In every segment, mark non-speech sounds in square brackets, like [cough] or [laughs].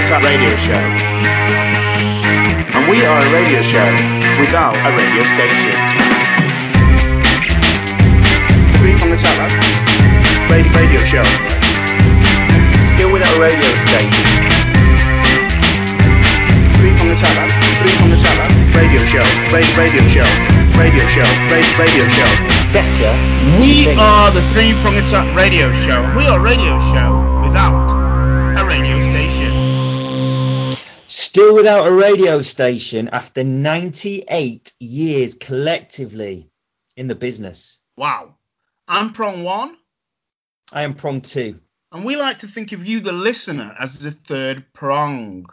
the Tap radio show. And we are a radio show without a radio station. Three Prong Attack radio, radio show. Still without a radio station. Three Prong Attack three Prong Attack radio show, radio, radio show, radio show, radio, radio show. Better. We are the Three Prong Attack radio show. We are radio show Without a radio station after 98 years collectively in the business. Wow. I'm prong one. I am prong two. And we like to think of you, the listener, as the third prong.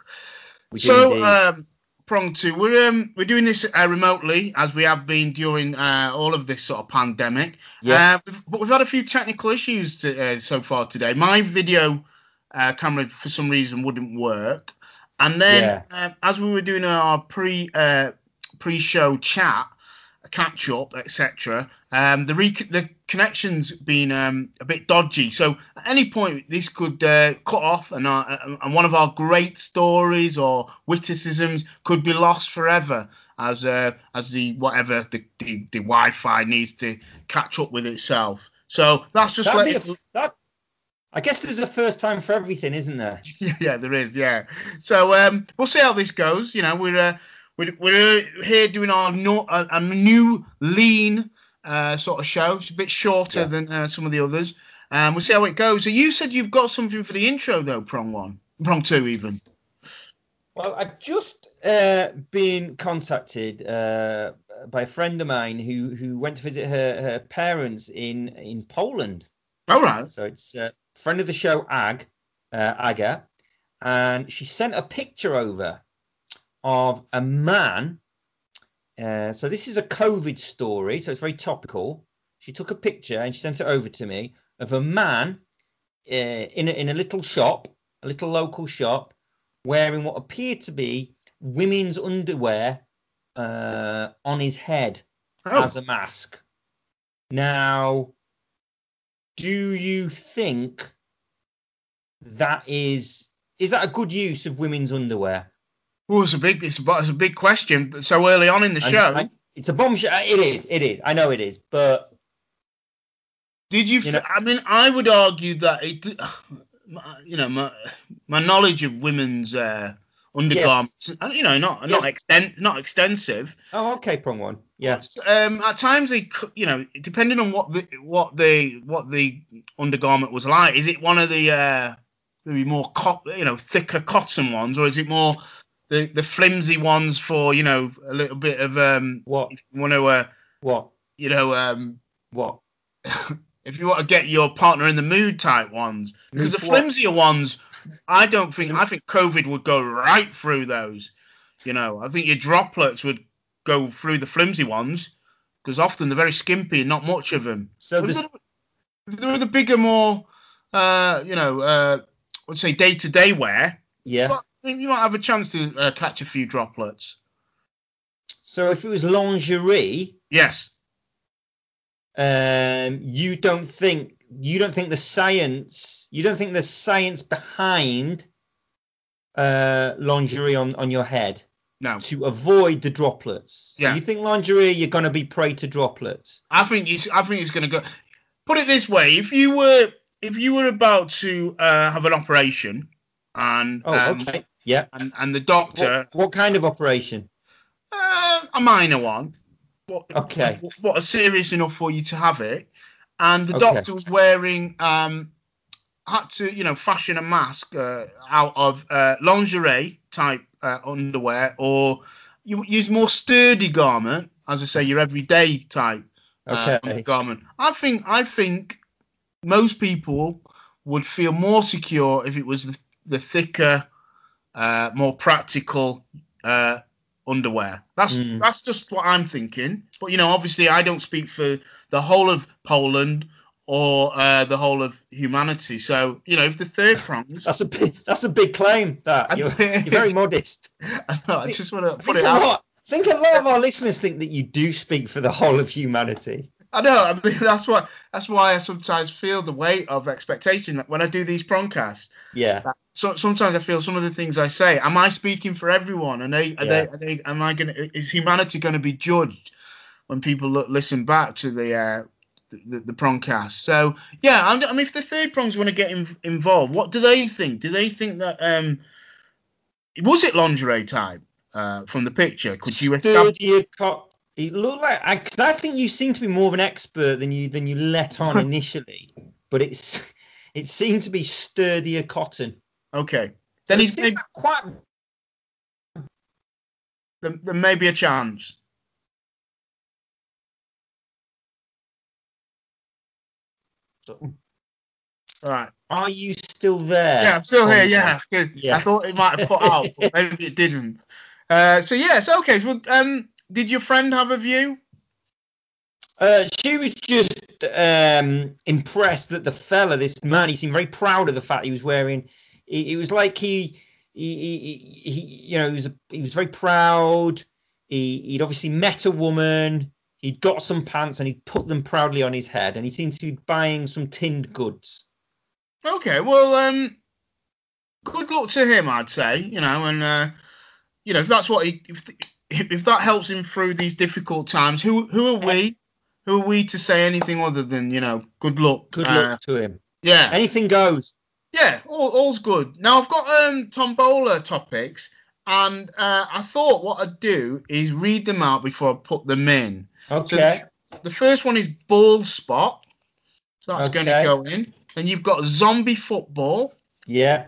We so, um, prong two, we're um, we're doing this uh, remotely as we have been during uh, all of this sort of pandemic. Yeah. Uh, but we've had a few technical issues to, uh, so far today. My video uh, camera, for some reason, wouldn't work. And then, uh, as we were doing our pre uh, pre show chat, catch up, etc. Um, the re- the connection's been um, a bit dodgy. So at any point this could uh, cut off, and our, and one of our great stories or witticisms could be lost forever, as uh, as the whatever the, the the Wi-Fi needs to catch up with itself. So that's just That'd be a that, I guess there's a first time for everything, isn't there? [laughs] yeah, there is, yeah. So um, we'll see how this goes. You know, we're uh, we're, we're here doing our no, a, a new lean uh, sort of show. It's a bit shorter Yeah. than uh, some of the others. Um, we'll see how it goes. So you said you've got something for the intro though, prong one, prong two even. Well, I've just uh, been contacted uh, by a friend of mine who who went to visit her, her parents in in Poland. All right. So it's a friend of the show, Ag, uh, Aga, and she sent a picture over of a man. Uh, so this is a COVID story, so it's very topical. She took a picture and she sent it over to me of a man uh, in a, in a little shop, a little local shop, wearing what appeared to be women's underwear uh, on his head Oh, as a mask. Now, do you think that is is that a good use of women's underwear? well, it's a big, it's a, it's a big question. So early on in the And- show, and it's a bombshell. It is. It is. I know it is. But Did you? You know- I mean, I would argue that it. [sighs] You know, my my knowledge of women's uh, undergarments. uh, You know, not Yes. not extent not extensive. oh, okay, prong one. Yeah. Um, at times they, you know, depending on what the what the what the undergarment was like. Is it one of the uh, maybe more cot, you know, thicker cotton ones, or is it more the the flimsy ones for you know a little bit of um, What? want to uh, What? you know um. What? [laughs] if you want to get your partner in the mood type ones, because the for what? flimsier ones, I don't think I think COVID would go right through those. You know, I think your droplets would go through the flimsy ones because often they're very skimpy and not much of them. So this. they're- if they were the bigger, more, uh, you know, uh, let's say day to day wear, Yeah. but you might have a chance to uh, catch a few droplets. So if it was lingerie, Yes. um, you don't think you don't think the science you don't think the science behind uh, lingerie on on your head No. to avoid the droplets. Yeah. You think lingerie you're gonna be prey to droplets? I think it's, I think it's going to go. Put it this way: if you were if you were about to uh, have an operation, and Oh, um, okay. Yeah. and and the doctor, What, what kind of operation? uh, a minor one, but Okay. but a serious enough for you to have it, and the Okay. doctor was wearing um had to you know fashion a mask uh, out of uh, lingerie type uh, underwear or you use more sturdy garment as I say your everyday type uh, Okay. garment. I think I think most people would feel more secure if it was the, the thicker, uh, more practical uh, underwear. That's Mm. that's just what I'm thinking. But you know, obviously, I don't speak for the whole of Poland or uh, the whole of humanity. So you know, if the third [laughs] prongs, That's a big, that's a big claim. That you're, you're very modest. [laughs] I, just want to put think it out. lot. I think a lot of our listeners think that you do speak for the whole of humanity. I know. I mean, [laughs] that's why that's why I sometimes feel the weight of expectation when I do these prongcasts. Yeah. so, sometimes I feel some of the things I say. Am I speaking for everyone? And they, are yeah. they, are they, am I gonna? Is humanity going to be judged when people look, listen back to the uh, the, the prongcast? So yeah, I mean, if the third prongs want to get in, involved, what do they think? Do they think that um, was it lingerie type uh, from the picture? Could you establish? Co- it looked like because I, I think you seem to be more of an expert than you than you let on [laughs] initially, but it's it seemed to be sturdier cotton. Okay. Then so he's maybe quite. There, there may be a chance. Right. Are you still there? Yeah, I'm still here. Yeah. yeah. I thought it might have put out, but maybe it didn't. [laughs] Uh, so yes, okay. Well, um, did your friend have a view? Uh, she was just um, impressed that the fella, this man, he seemed very proud of the fact he was wearing it, it was like he, he, he, he, you know, he was he was very proud. He, he'd obviously met a woman. He'd got some pants and he'd put them proudly on his head, and he seemed to be buying some tinned goods. Okay, well, um, good luck to him, I'd say. You know, and uh, you know, if that's what he, if, if that helps him through these difficult times, who who are we? Who are we to say anything other than you know, good luck? Good luck uh, to him. Yeah. Anything goes. Yeah, all, all's good. Now I've got um tombola topics, and uh, I thought what I'd do is read them out before I put them in. Okay. So the first one is ball spot, so that's okay. going to go in. Then you've got zombie football. Yeah.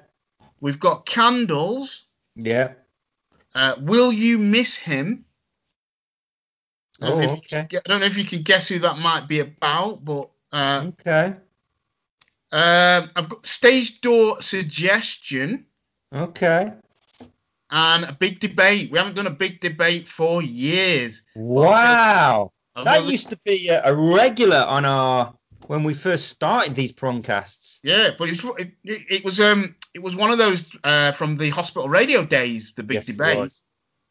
We've got candles. Yeah. Uh, will you miss him? Oh, okay. I don't know if you can guess who that might be about, but uh, okay. Um, I've got stage door suggestion. Okay. And a big debate. We haven't done a big debate for years. Wow. That used to be a, a, regular on our when we first started these prongcasts. Yeah, but it, it, it was um it was one of those uh, from the hospital radio days, the big yes, debate.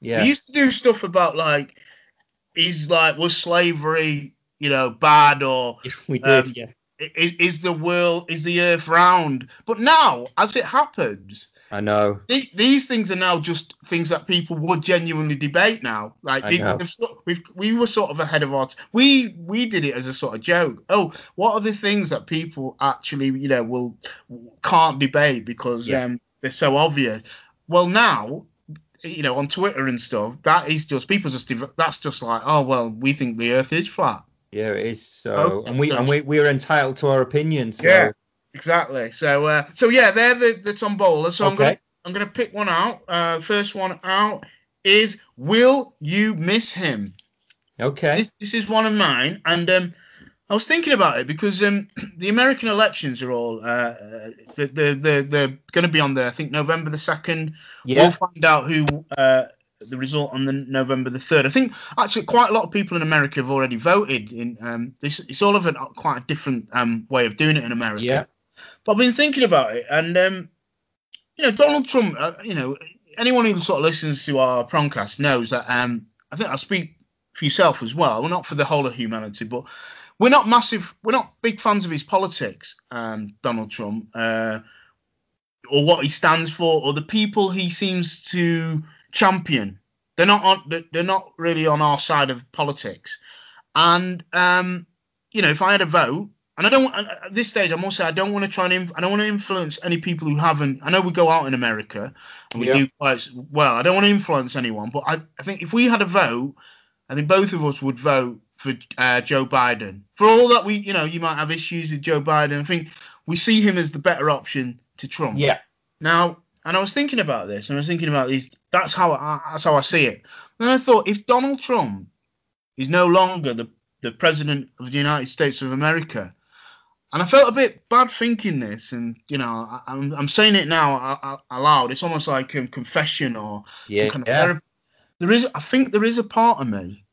Yeah. We used to do stuff about like is like was slavery you know bad or [laughs] we did um, yeah is the world is the earth round but now as it happens i know these things are now just things that people would genuinely debate now like we we were sort of ahead of our t- we we did it as a sort of joke oh what are the things that people actually you know will can't debate because yeah. um, they're so obvious well now you know on twitter and stuff that is just people just that's just like oh well we think the earth is flat yeah, it is. So, oh, and we and we we're entitled to our opinions. So. Yeah, exactly. So, uh, so yeah, they're the the tombola. So okay. I'm gonna I'm gonna pick one out. Uh, first one out is Will you miss him? Okay. This this is one of mine, and um, I was thinking about it because um, [clears throat] the American elections are all uh, they're, they're, they're going to be on there. I think November the second. Yeah. We'll find out who uh, the result on the November the third. I think actually quite a lot of people in America have already voted. In um, this, it's all of a quite a different um, way of doing it in America. Yeah. But I've been thinking about it, and um, you know, Donald Trump. Uh, you know, anyone who sort of listens to our prongcast knows that. Um, I think I speak for yourself as well. We're not for the whole of humanity, but we're not massive. We're not big fans of his politics, um, Donald Trump, uh, or what he stands for, or the people he seems to champion. They're not on. They're not really on our side of politics. And um, you know, if I had a vote, and I don't at this stage, I must say I don't want to try and I don't want to influence any people who haven't. I know we go out in America and we yeah. do quite well. I don't want to influence anyone, but I, I think if we had a vote, I think both of us would vote for uh, Joe Biden. For all that we, you know, you might have issues with Joe Biden. I think we see him as the better option to Trump. Yeah. Now, and I was thinking about this, and I was thinking about these. That's how I, that's how I see it. And I thought, if Donald Trump is no longer the the president of the United States of America, and I felt a bit bad thinking this, and you know, I, am I'm, I'm saying it now uh, uh, aloud. It's almost like a confession or yeah, kind of yeah. There is, I think, there is a part of me.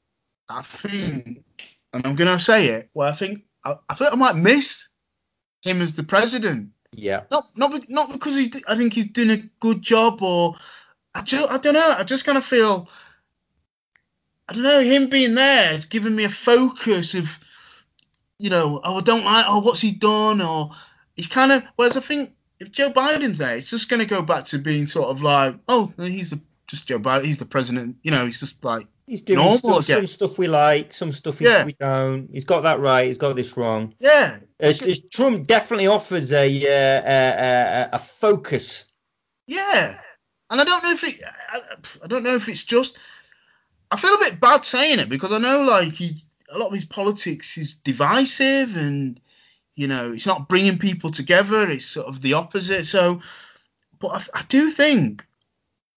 I think, and I'm gonna say it, where I think I, I feel like I might miss him as the president. Yeah. Not not not because he I think he's doing a good job or I just, I don't know. I just kind of feel I don't know him being there has given me a focus of you know oh I don't like oh what's he done or he's kind of whereas I think if Joe Biden's there, it's just going to go back to being sort of like, oh, he's the just Joe Biden, he's the president. You know, he's just like he's doing stuff, some stuff we like, some stuff yeah. we don't. He's got that right. He's got this wrong. Yeah. It's, it's, Trump definitely offers a, uh, a, a a focus. Yeah, and I don't know if it. I, I don't know if it's just. I feel a bit bad saying it because I know like he a lot of his politics is divisive and you know it's not bringing people together. It's sort of the opposite. So, but I, I do think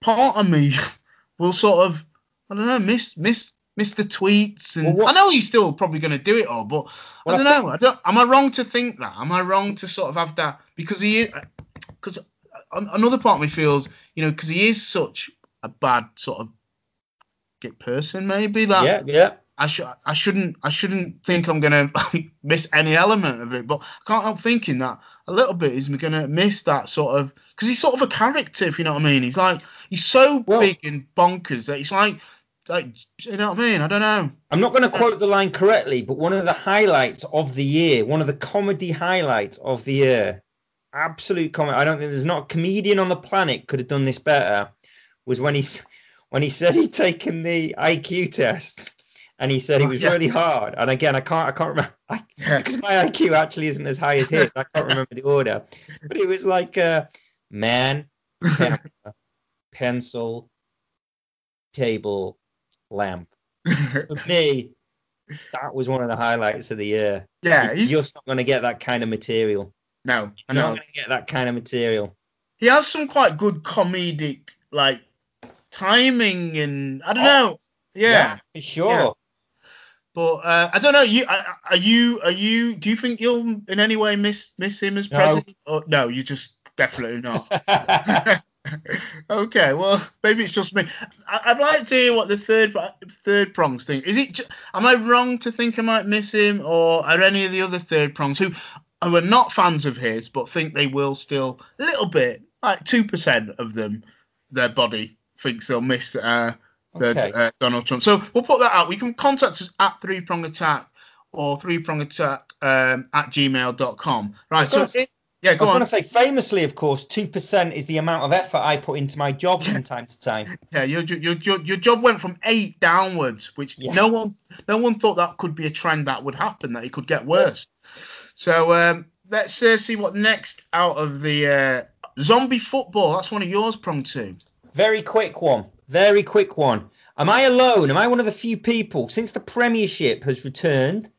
part of me [laughs] will sort of I don't know miss miss miss the tweets and well, I know he's still probably going to do it all, but well, I don't I know. I don't, am I wrong to think that? Am I wrong to sort of have that because he is because another part of me feels you know because he is such a bad sort of get person maybe that yeah yeah I should I shouldn't I shouldn't think I'm gonna [laughs] miss any element of it, but I can't help thinking that a little bit is gonna miss that sort of because he's sort of a character, if you know what I mean. He's like he's so well, big and bonkers that he's like like you know what I mean. I don't know. I'm not gonna quote the line correctly, but one of the highlights of the year, one of the comedy highlights of the year, absolute comedy. I don't think there's not a comedian on the planet could have done this better. Was when he when he said he'd taken the IQ test and he said it was yeah. really hard. And again, I can't, I can't remember [laughs] I, yeah. because my IQ actually isn't as high as his. I can't remember the order, but it was like uh, man, camera, [laughs] pencil, table, lamp. For [laughs] me, that was one of the highlights of the year. Yeah, you're just not going to get that kind of material. No, I'm not going to get that kind of material. He has some quite good comedic like timing and I don't oh, know. Yeah, yeah for sure. But uh, I don't know. You are you are you? Do you think you'll in any way miss miss him as president? No. Or, no, you just definitely not. [laughs] okay, well maybe it's just me. I, would like to hear what the third third prongs think. Is it? Am I wrong to think I might miss him, or are any of the other third prongs who who are not fans of his but think they will still a little bit, like two percent of them, their body thinks they'll miss uh, okay. uh, Donald Trump. So we'll put that out. We can contact us at Three Prong Attack or Three Prong Attack um, at gmail.com. Right. So. It, yeah, go I was going to say, famously, of course, two percent is the amount of effort I put into my job from time to time. Yeah, your your your, your job went from eight downwards, which yeah. no one no one thought that could be a trend that would happen, that it could get worse. So um, let's uh, see what next out of the uh, zombie football. That's one of yours, prong two. Very quick one. Very quick one. Am I alone? Am I one of the few people since the Premiership has returned?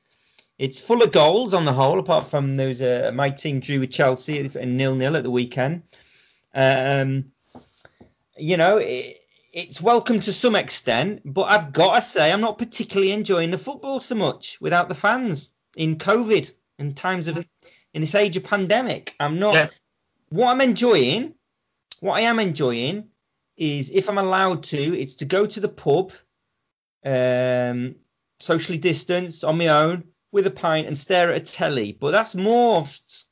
It's full of goals on the whole, apart from those uh, my team drew with Chelsea and nil nil at the weekend. Um, you know, it, it's welcome to some extent, but I've got to say I'm not particularly enjoying the football so much without the fans in COVID in times of in this age of pandemic. I'm not. Yeah. What I'm enjoying, what I am enjoying, is if I'm allowed to, it's to go to the pub, um, socially distanced on my own with a pint and stare at a telly. But that's more, it's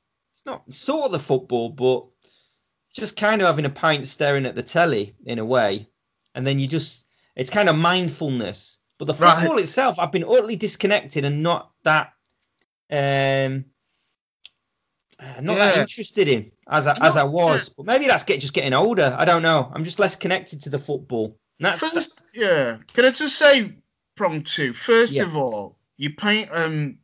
not sort of the football, but just kind of having a pint staring at the telly in a way. And then you just, it's kind of mindfulness. But the football right. itself, I've been utterly disconnected and not that, um, not yeah. that interested in as I, as I was. But maybe that's get, just getting older. I don't know. I'm just less connected to the football. that's, First, yeah. Can I just say, prong two? First yeah. of all, you paint. Um,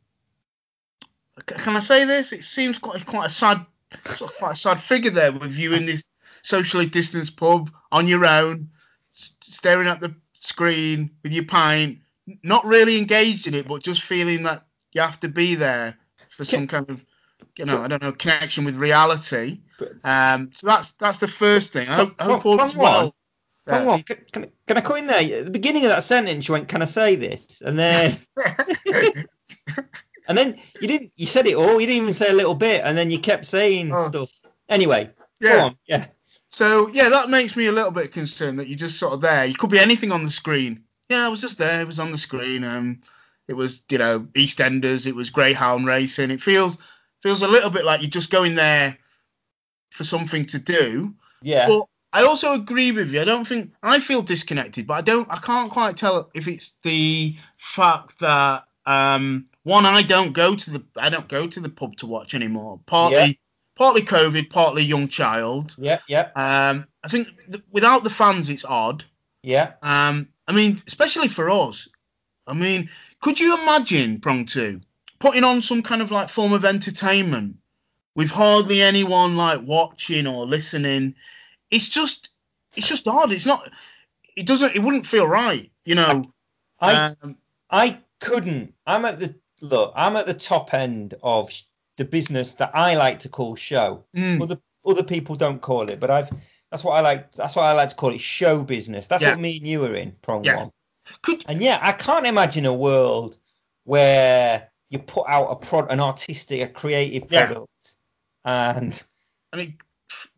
can I say this? It seems quite quite a sad, quite a sad figure there with you in this socially distanced pub on your own, staring at the screen with your pint, not really engaged in it, but just feeling that you have to be there for some kind of you know, I don't know, connection with reality. Um, so that's that's the first thing. I hope, I hope all well. Hang on, can, can, can, I cut in there? At the beginning of that sentence, you went, "Can I say this?" And then, [laughs] and then you didn't. You said it all. You didn't even say a little bit, and then you kept saying oh. stuff. Anyway, yeah. go on. Yeah. So yeah, that makes me a little bit concerned that you're just sort of there. You could be anything on the screen. Yeah, I was just there. It was on the screen. Um, it was you know EastEnders. It was Greyhound racing. It feels feels a little bit like you're just going there for something to do. Yeah. But I also agree with you. I don't think I feel disconnected, but I don't. I can't quite tell if it's the fact that um, one, I don't go to the I don't go to the pub to watch anymore. Partly, yeah. partly COVID, partly young child. Yeah, yeah. Um, I think th- without the fans, it's odd. Yeah. Um, I mean, especially for us. I mean, could you imagine Prong Two putting on some kind of like form of entertainment with hardly anyone like watching or listening? It's just, it's just odd. It's not. It doesn't. It wouldn't feel right. You know. I um, I couldn't. I'm at the look. I'm at the top end of the business that I like to call show. Mm. Other other people don't call it, but I've that's what I like. That's what I like to call it show business. That's Yeah. what me and you are in prong Yeah. one. Could And yeah, I can't imagine a world where you put out a pro- an artistic, a creative Yeah. product, and I mean,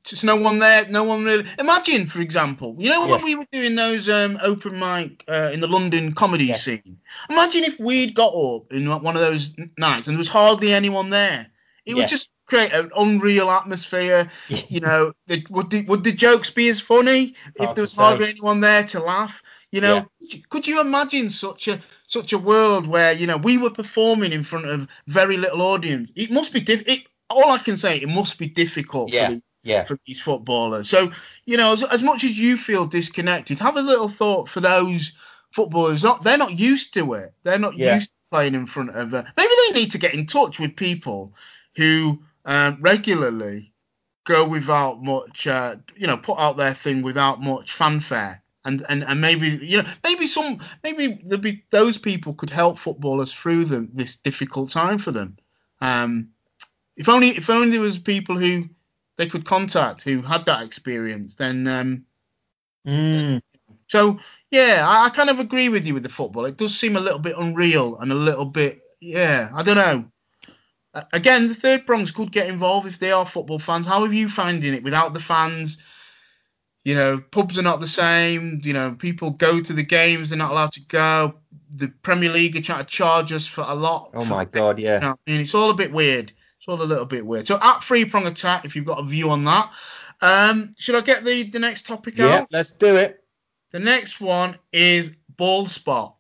just no one there, no one really. Imagine, for example, you know when Yeah. we were doing those um, open mic uh, in the London comedy Yeah. scene. Imagine if we'd got up in one of those nights and there was hardly anyone there. It Yeah. would just create an unreal atmosphere. [laughs] You know, the, would the, would the jokes be as funny if there was hardly anyone there to laugh? You know, Yeah. could, you, imagine such a such a world where you know we were performing in front of very little audience? It must be diff- it, All I can say, it must be difficult Yeah. for, the, yeah, for these footballers. So you know, as, as much as you feel disconnected, have a little thought for those footballers. Not they're not used to it. They're not Yeah. used to playing in front of. Uh, maybe they need to get in touch with people who um, regularly go without much, uh, you know, put out their thing without much fanfare. And, and, and maybe you know maybe some maybe there'll be those people could help footballers through the, this difficult time for them. Um, if only if only there was people who they could contact who had that experience, then um, mm, so yeah, I, I kind of agree with you with the football. It does seem a little bit unreal and a little bit yeah, I don't know. Again, the third prongs could get involved if they are football fans. How are you finding it without the fans? You know, pubs are not the same. You know, people go to the games, they're not allowed to go. The Premier League are trying to charge us for a lot. oh my god, yeah. You know, I mean, it's all a bit weird. It's all a little bit weird. So at free prong attack, if you've got a view on that. Um, should I get the the next topic Yeah, out? let's do it. The next one is ball spot.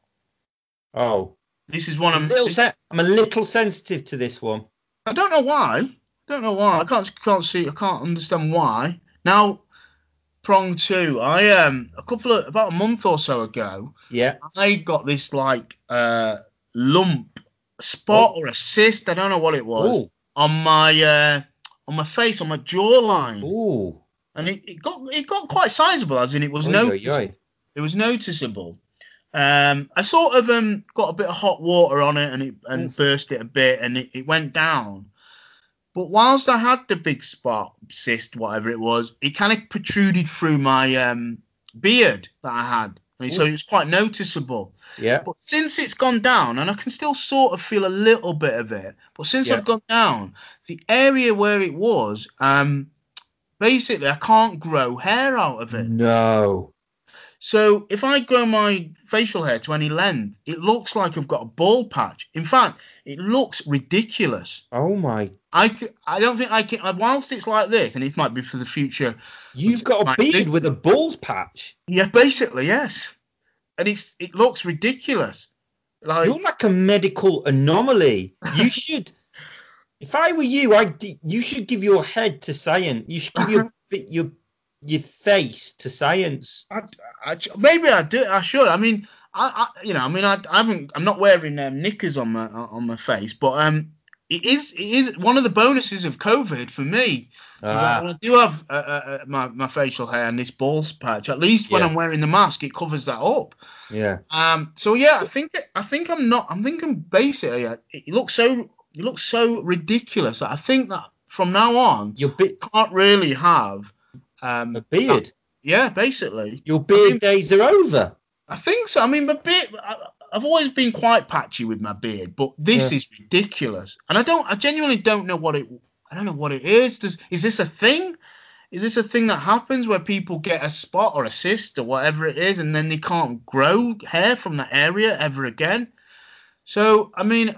Oh, This is one of little sen- I'm a little sensitive to this one. I don't know why. I don't know why. I can't can't see. I can't understand why. Now, prong two. I um a couple of about a month or so ago, Yeah. I got this like uh lump, spot or a cyst. I don't know what it was Ooh, on my uh on my face on my jawline, ooh. and it, it got it got quite sizable. As in, it was no it was noticeable. Um, I sort of um got a bit of hot water on it and it and Oof. burst it a bit and it, it went down. But whilst I had the big spot, cyst, whatever it was, it kind of protruded through my um beard that I had. I mean, so Oof. it was quite noticeable. Yeah. But since it's gone down, and I can still sort of feel a little bit of it, but since Yeah. I've gone down, the area where it was, um, basically I can't grow hair out of it. No. So if I grow my facial hair to any length, it looks like I've got a bald patch. In fact, it looks ridiculous. Oh my. I, I don't think I can. Whilst it's like this, and it might be for the future. You've got a beard this. with a bald patch. Yeah, basically yes. And it's it looks ridiculous. Like You're like a medical anomaly. You [laughs] should. If I were you, I you should give your head to science. You should give your [laughs] your your face to science. I, I, maybe I do. I should. I mean, I, I you know, I mean, I, I haven't. I'm not wearing um, knickers on my on my face, but um, it is it is one of the bonuses of COVID for me. I, Ah, when I do have uh, uh, uh, my my facial hair and this balls patch. At least when Yeah. I'm wearing the mask, it covers that up. yeah. Um, so yeah, I think I think I'm not. I'm thinking basically, uh, it looks so it looks so ridiculous. I think that from now on, Your bit can't really have. Um, a beard. yeah, basically. Your beard days are over. I think so. I mean, my beard. I, I've always been quite patchy with my beard, but this Yeah. is ridiculous, and I don't. I genuinely don't know what it. I don't know what it is. Does is this a thing? Is this a thing that happens where people get a spot or a cyst or whatever it is, and then they can't grow hair from that area ever again? So, I mean,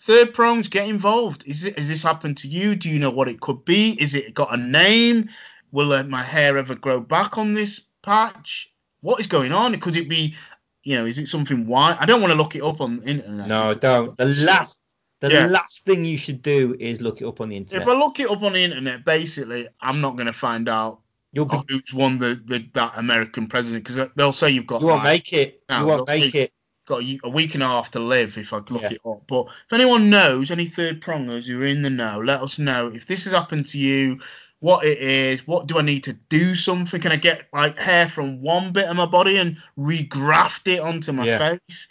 third prongs, get involved. Is it? Has this happened to you? Do you know what it could be? Is it got a name? Will uh, my hair ever grow back on this patch? What is going on? Could it be, you know, is it something white? I don't want to look it up on the internet. No, don't. The last the Yeah. last thing you should do is look it up on the internet. If I look it up on the internet, basically, I'm not going to find out You'll be, who's won the, the that American president because they'll say you've got you won't like, make it. You won't make it. got a, a week and a half to live if I look Yeah. it up. But if anyone knows, any third prongers who are in the know, let us know if this has happened to you, what it is, what do I need to do something? Can I get like hair from one bit of my body and regraft it onto my Yeah. face?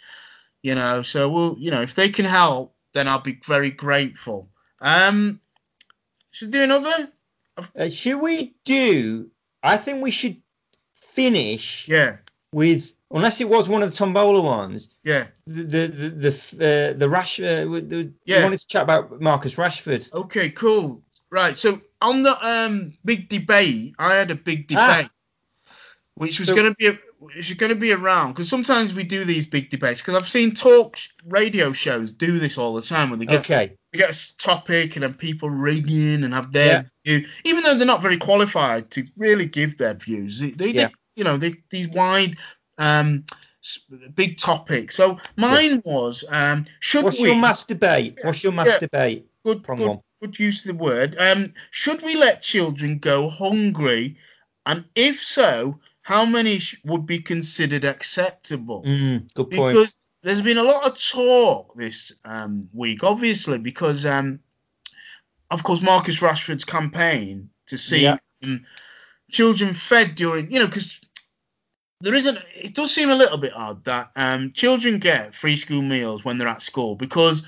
You know, so we'll, you know, if they can help, then I'll be very grateful. Um, should we do another? Uh, should we do? I think we should finish Yeah, with, unless it was one of the Tombola ones, yeah. the the the the, uh, the Rash. Uh, the, Yeah. You wanted to chat about Marcus Rashford. Okay, cool. Right. So on the um big debate, I had a big Ah. debate, which was So- going to be a, which is going to be around because sometimes we do these big debates because I've seen talk radio shows do this all the time where they get Okay. they get a topic and then people ring in and have their view, even though they're not very qualified to really give their views. They, they, Yeah. you know, they, these wide um big topics. So mine was um should What's we your mass debate? What's your mass Yeah. debate? good, Prong good. Good use of the word. Um, should we let children go hungry, and if so, how many sh- would be considered acceptable? Mm, good point. Because there's been a lot of talk this um, week, obviously, because um, of course Marcus Rashford's campaign to see Yeah. um, children fed during, you know, because there isn't. It does seem a little bit odd that um, children get free school meals when they're at school because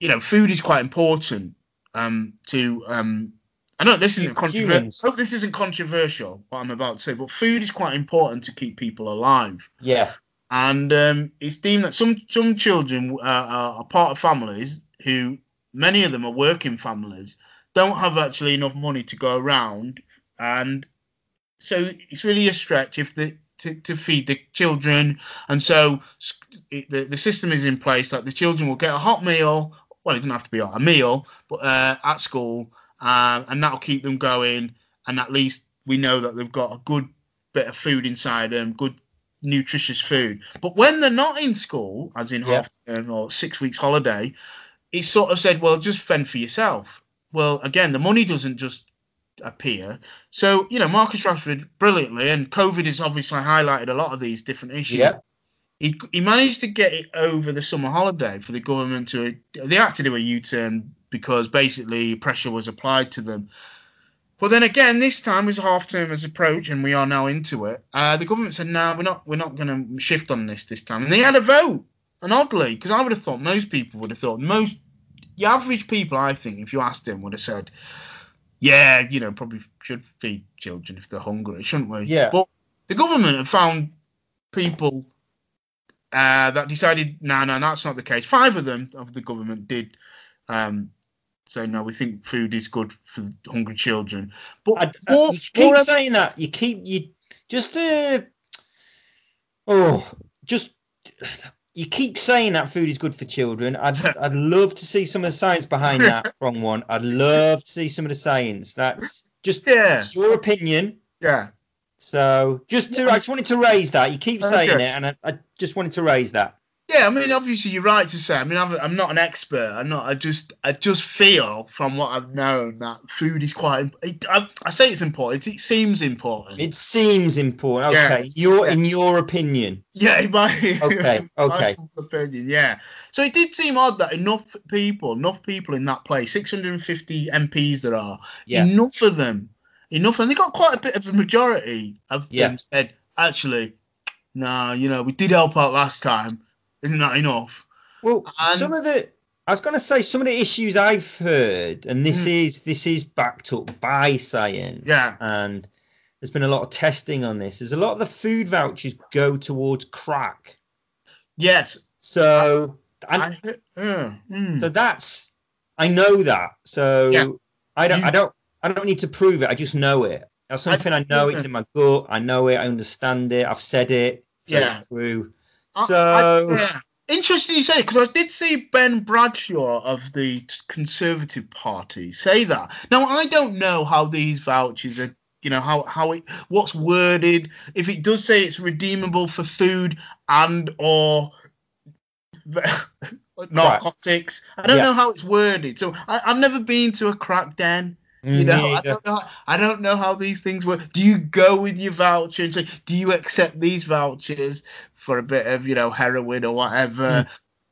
you know food is quite important um, to. Um, I know this isn't controversial. hope this isn't controversial what I'm about to say, but food is quite important to keep people alive Yeah. and um, it's deemed that some some children uh, are part of families who many of them are working families don't have actually enough money to go around and so it's really a stretch if the to, to feed the children and so the, the system is in place that the children will get a hot meal well it doesn't have to be a meal but uh, at school uh, and that'll keep them going and at least we know that they've got a good bit of food inside them good nutritious food. But when they're not in school, as in Yeah. half term or six weeks holiday, it's sort of said, well, just fend for yourself. Well, again, the money doesn't just appear. So, you know, Marcus Rashford brilliantly, and COVID has obviously highlighted a lot of these different issues. Yeah. He, he managed to get it over the summer holiday for the government to. They had to do a U-turn because basically pressure was applied to them. But then again, this time as half term has approached and we are now into it, uh, the government said, "No, we're not. We're not going to shift on this this time." And they had a vote. And oddly, because I would have thought most people would have thought most the average people, I think, if you asked them, would have said, "Yeah, you know, probably should feed children if they're hungry, shouldn't we?" Yeah. But the government have found people uh, that decided, no, no, that's not the case. Five of them of the government did um, say, no, we think food is good for hungry children. But I, I- you keep saying that. You keep you just uh, oh just you keep saying that food is good for children. I'd [laughs] I'd love to see some of the science behind that. [laughs] Wrong one. I'd love to see some of the science. That's just yeah, your opinion. yeah. So just to I just wanted to raise that. You keep saying Okay. it, and I, I just wanted to raise that. Yeah, I mean, obviously you're right to say. I mean, I'm, I'm not an expert. I'm not. I just, I just feel from what I've known that food is quite. It, I, I say it's important. It seems important. It seems important. Yeah. Okay, your Yeah. in your opinion. Yeah, in my, [laughs] Okay, my okay. humble opinion, yeah. So it did seem odd that enough people, enough people in that place, 650 MPs there are, Yeah. enough of them, enough, and they got quite a bit of a majority of Yeah. them said, actually, no, you know, we did help out last time. Isn't that enough? Well, And- some of the I was going to say some of the issues I've heard, and this is this is backed up by science. Yeah. And there's been a lot of testing on this. There's a lot of the food vouchers go towards crack. Yes. So and I, uh, mm. so that's I know that. So Yeah. I don't You- I don't I don't need to prove it. I just know it. That's something I, know. It's in my gut. I know it. I understand it. I've said it. So Yeah. it's true. So I- yeah. Interesting you say because I did see Ben Bradshaw of the Conservative Party say that. Now I don't know how these vouchers are, you know, how how it what's worded. If it does say it's redeemable for food and or [laughs] narcotics. Right. I don't yeah. know how it's worded. So I, have never been to a crack den. You know, I don't know. I don't know how these things work. Do you go with your voucher and say, do you accept these vouchers for a bit of, you know, heroin or whatever?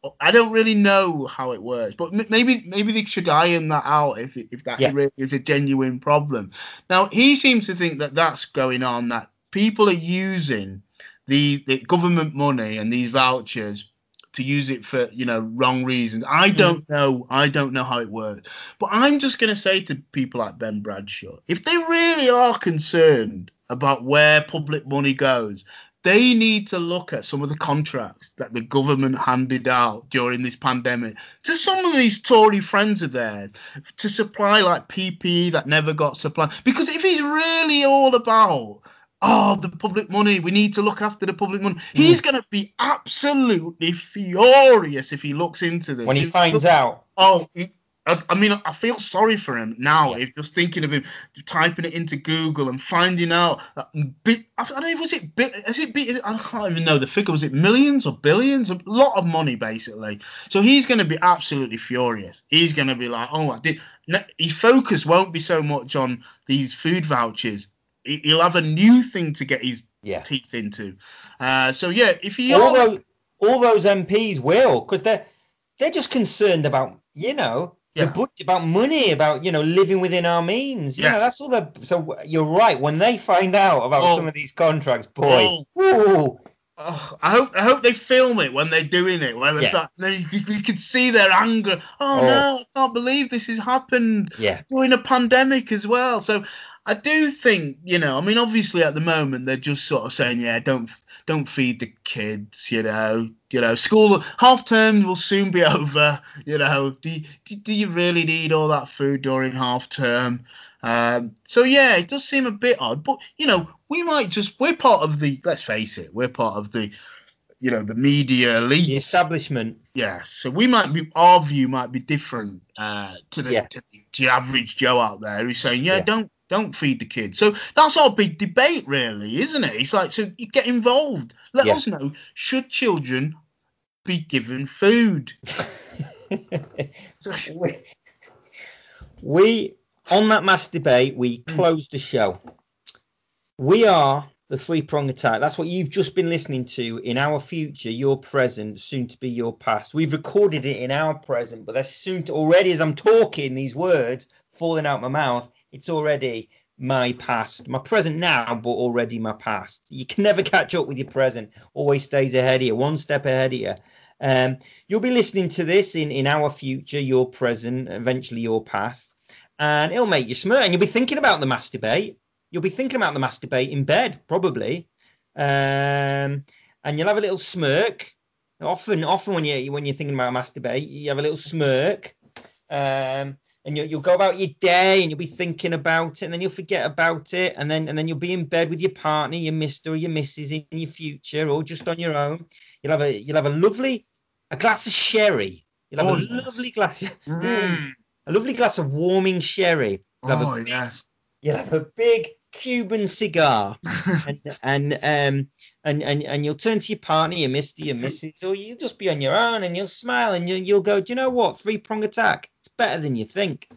Mm. I don't really know how it works, but maybe maybe they should iron that out if if that yeah. really is a genuine problem. Now he seems to think that that's going on. That people are using the, the government money and these vouchers to use it for you know wrong reasons. I mm. don't know. I don't know how it works. But I'm just going to say to people like Ben Bradshaw, if they really are concerned about where public money goes, they need to look at some of the contracts that the government handed out during this pandemic to some of these Tory friends of theirs to supply like PPE that never got supplied. Because if he's really all about oh, the public money, we need to look after the public money. Mm. He's going to be absolutely furious if he looks into this. When he finds out. Oh, I, I, mean, I feel sorry for him now. Yeah. If just thinking of him typing it into Google and finding out that bit, I don't know, was it bit, is it bit, I can't even know the figure. Was it millions or billions? A lot of money, basically. So he's going to be absolutely furious. He's going to be like, oh, I did. His focus won't be so much on these food vouchers he'll have a new thing to get his yeah. teeth into. Uh, so yeah, if he all those all those MPs will because they're they're just concerned about you know yeah. the budget about money about you know living within our means. You yeah. know that's all that. So you're right when they find out about oh. some of these contracts, boy. Oh. Oh, I hope I hope they film it when they're doing it. When yeah. you, you can see their anger. Oh, oh, no, I can't believe this has happened. Yeah. During a pandemic as well. So I do think, you know, I mean, obviously at the moment they're just sort of saying, yeah, don't don't feed the kids, you know, you know, school half term will soon be [laughs] over, you know. Do you, do you really need all that food during half term? Um, so yeah, it does seem a bit odd, but you know, we might just we're part of the let's face it, we're part of the you know the media elite, the establishment. Yeah, so we might be our view might be different uh, to the, yeah. to the average Joe out there who's saying, yeah, yeah, don't don't feed the kids. So that's our big debate, really, isn't it? It's like, so you get involved. Let yeah. us know, should children be given food? [laughs] we, we, on that mass debate, we hmm. closed the show. We are the three prong attack. That's what you've just been listening to in our future, your present, soon to be your past. We've recorded it in our present, but that's soon to already as I'm talking these words falling out my mouth it's already my past, my present now, but already my past. You can never catch up with your present. Always stays ahead of you, one step ahead of you. Um, you'll be listening to this in, in our future, your present, eventually your past, and it'll make you smirk. And you'll be thinking about the masturbate. You'll be thinking about the masturbate in bed, probably. Um, and you'll have a little smirk. Often, often when you when you're thinking about masturbate, you have a little smirk. Um, and you'll, you'll go about your day and you'll be thinking about it and then you'll forget about it and then and then you'll be in bed with your partner your mister or your missus in your future or just on your own you'll have a you'll have a lovely a glass of sherry you'll have oh, a yes. lovely glass mm. a lovely glass of warming sherry you'll oh, big, yes. you'll have a big Cuban cigar, [laughs] and and um and, and and you'll turn to your partner, your mister, your missus, or you'll just be on your own, and you'll smile, and you'll, you'll go, do you know what? Three prong attack, better than you think.